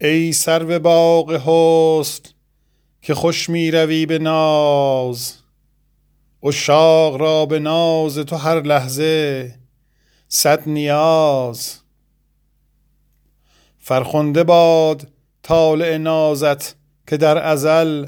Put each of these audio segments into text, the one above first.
ای سرو باغ حسن که خوش می روی به ناز. عشاق را به ناز تو هر لحظه صد نیاز. فرخنده باد طالع نازت که در ازل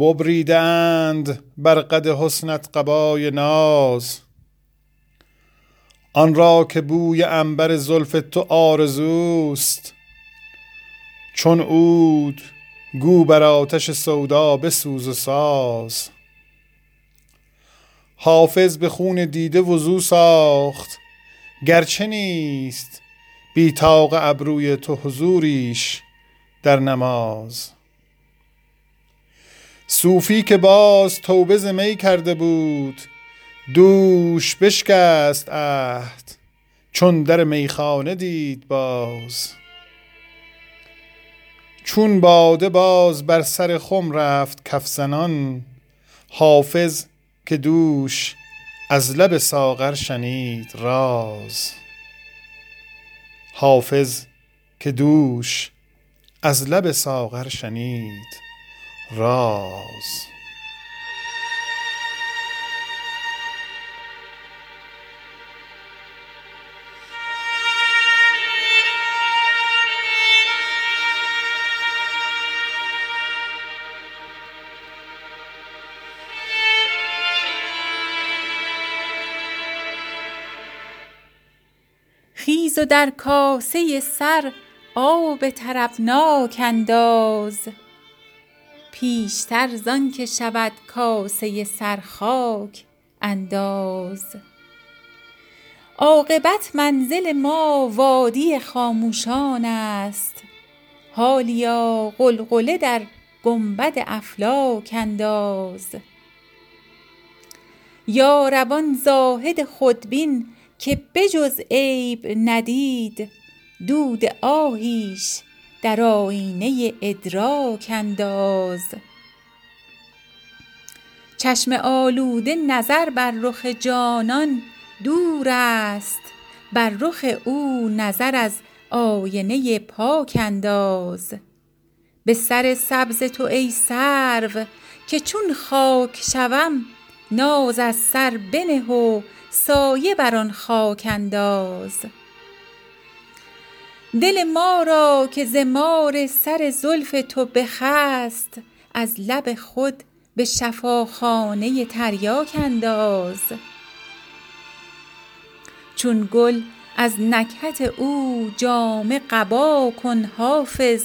ببریدند بر قد حسنت قبای ناز. آن را که بوی انبر زلف تو آرزوست چون عود گو بر آتش سودا بسوز و ساز. حافظ به خون دیده وضو ساخت گرچه نیست بی تاق ابروی تو حضوریش در نماز. صوفی که باز توبه می کرده بود دوش بشکست عهد چون در میخانه دید باز. چون باده باز بر سر خم رفت کف زنان حافظ که دوش از لب ساغر شنید راز. حافظ که دوش از لب ساغر شنید راز. خیز و در کاسه سر آب طربناک انداز. پیشتر زان که شود کاسه سر خاک انداز. عاقبت منزل ما وادی خاموشان است. حالیا غلغله در گنبد افلاک انداز. یا رب آن زاهد خودبین که بجز عیب ندید دود آهیش در آیینه ادراک انداز. چشم آلوده نظر بر رخ جانان دور است بر رخ او نظر از آینه پاک انداز. به سر سبز تو ای سرو که چون خاک شوم ناز از سر بنه و سایه بر آن خاک انداز. دل ما را که ز مار سر زلف تو بخست از لب خود به شفاخانه تریاک انداز. چون گل از نکهت او جامه قبا کن حافظ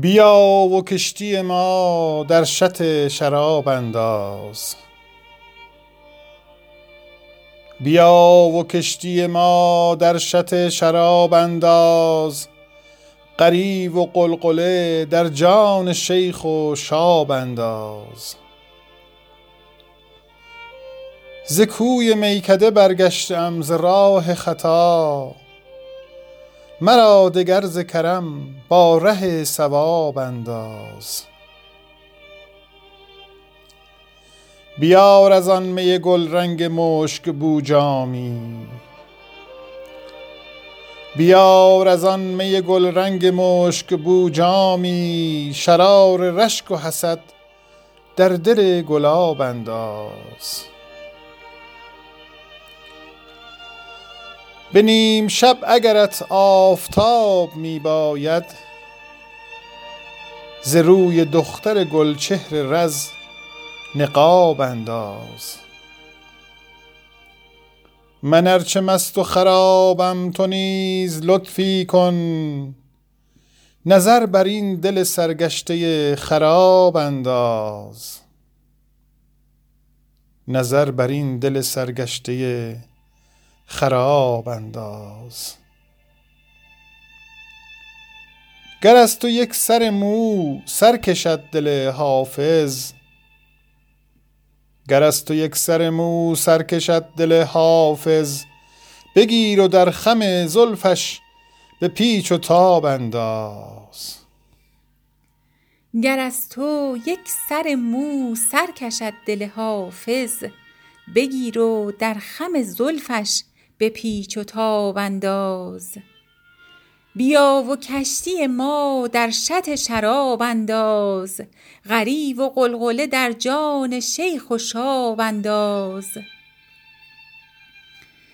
بیا و کشتی ما در شط شراب انداز. غریو و غلغله در جان شیخ و شاب انداز. ز کوی میکده برگشته ام ز راه خطا. مرا دگر ز کرم با ره صواب انداز. بیار از آن می گلرنگ مشک بو جامی. شرار رشک و حسد در دل گلاب انداز. به نیم شب اگرت آفتاب می باید ز روی دختر گلچهر رز نقاب انداز. من ارچه مست و خرابم تو نیز لطفی کن. نظر بر این دل سرگشته خراب انداز. نظر بر این دل سرگشته خراب انداز. گر از تو یک سر مو سر کشد دل حافظ گر از تو یک سر مو سر کشد دل حافظ بگیر و در خم زلفش به پیچ و تاب انداز. گر از تو یک سر مو سر کشد دل حافظ بگیر و در خم زلفش به پیچ و تاب انداز. بیا و کشتی ما در شط شراب انداز. غریو و غلغله در جان شیخ و شاب انداز.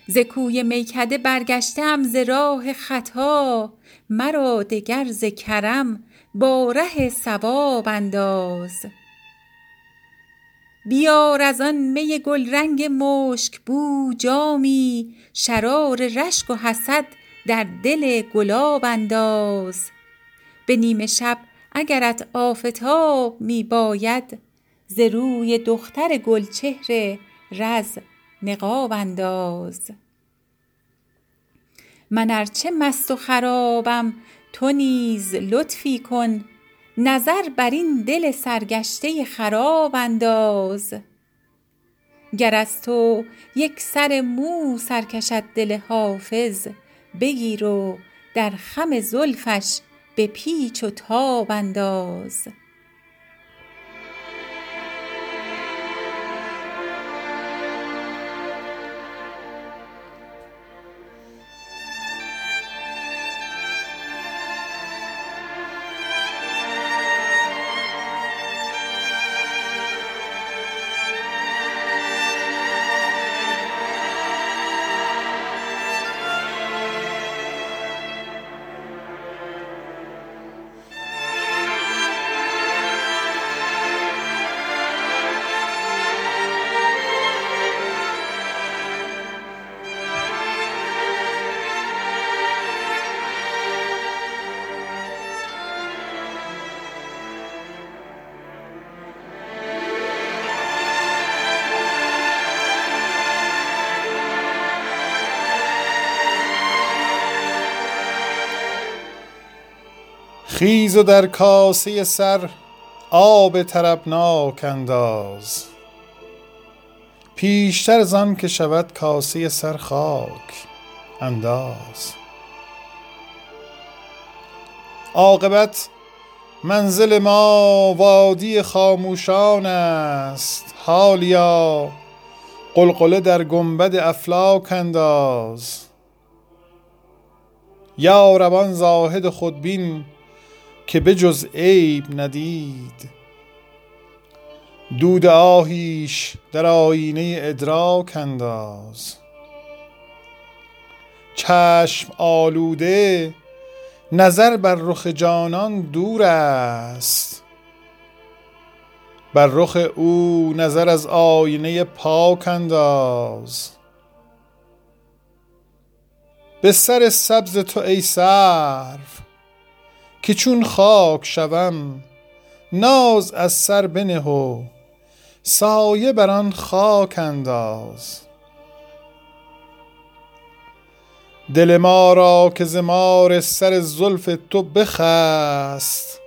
ز کوی میکده برگشته ز راه خطا. مرا دگر ز کرم با ره صواب انداز. بیار از آن می گلرنگ مشک بو جامی شرار رشک و حسد در دل گلاب انداز. به نیمه شب اگرت آفتاب می باید ز روی دختر گلچهر رز نقاب انداز. من ارچه مست و خرابم تو نیز لطفی کن نظر بر این دل سرگشته خراب انداز. گر از تو یک سر مو سر کشد دل حافظ بگیر و در خم زلفش به پیچ و تاب انداز. خیز و در کاسه سر آب طربناک انداز. پیشتر زان که شود کاسه سر خاک انداز. عاقبت منزل ما وادی خاموشان است حالیا غلغله در گنبد افلاک انداز. یا روان زاهد خودبین که به جز عیب ندید. دود آهیش در آینه ادراک انداز. چشم آلوده نظر بر رخ جانان دور است. بر رخ او نظر از آینه پاک انداز. به سر سبز تو ای سرو که چون خاک شوم ناز از سر بنه و سایه بر آن خاک انداز. دل ما را که ز مار سر زلف تو بخست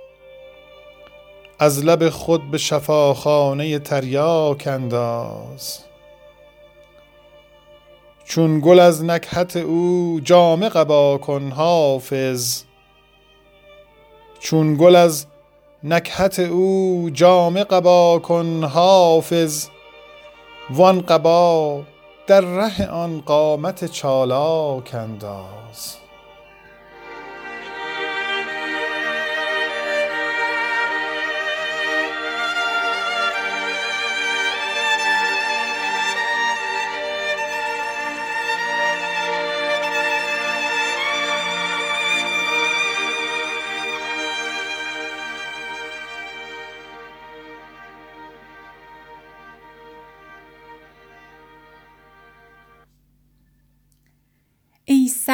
از لب خود به شفاخانه تریاک انداز. چون گل از نکهت او جامه قبا کن حافظ چون گل از نکهت او جامه قبا کن حافظ وان قبا در ره آن قامت چالاک انداز.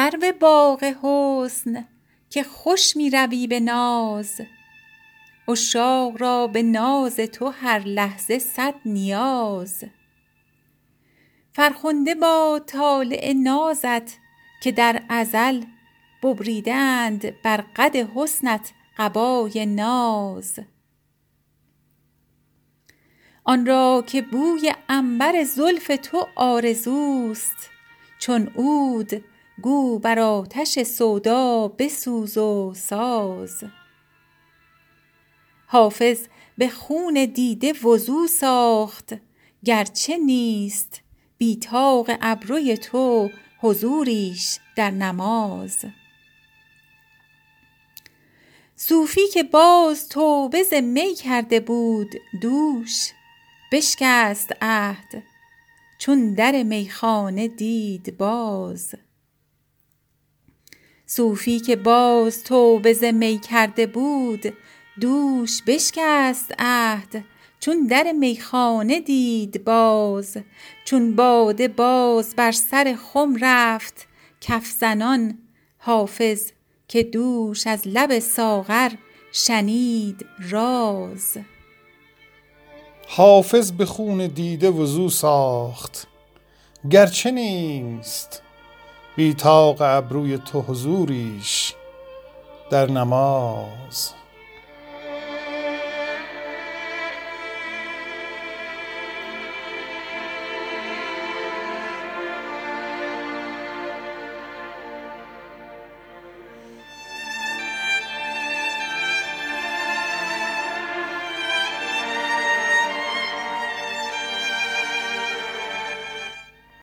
سرو باغ حسن که خوش می روی به ناز. عشاق را به ناز تو هر لحظه صد نیاز. فرخنده با طالع نازت که در ازل ببریدند بر قد حسنت قبای ناز. آن را که بوی عنبر زلف تو آرزوست چون عود گو بر آتش سودا بسوز و ساز. حافظ به خون دیده وضو ساخت گرچه نیست بی طاق ابروی تو حضوریش در نماز. صوفی که باز توبه ز می کرده بود دوش بشکست عهد چون در میخانه دید باز. صوفی که باز توبه ز می کرده بود دوش بشکست عهد چون در میخانه دید باز چون باده باز بر سر خم رفت کف زنان حافظ که دوش از لب ساغر شنید راز. حافظ به خون دیده وضو ساخت گرچه نیست بی ابروی تو حضوریش در نماز.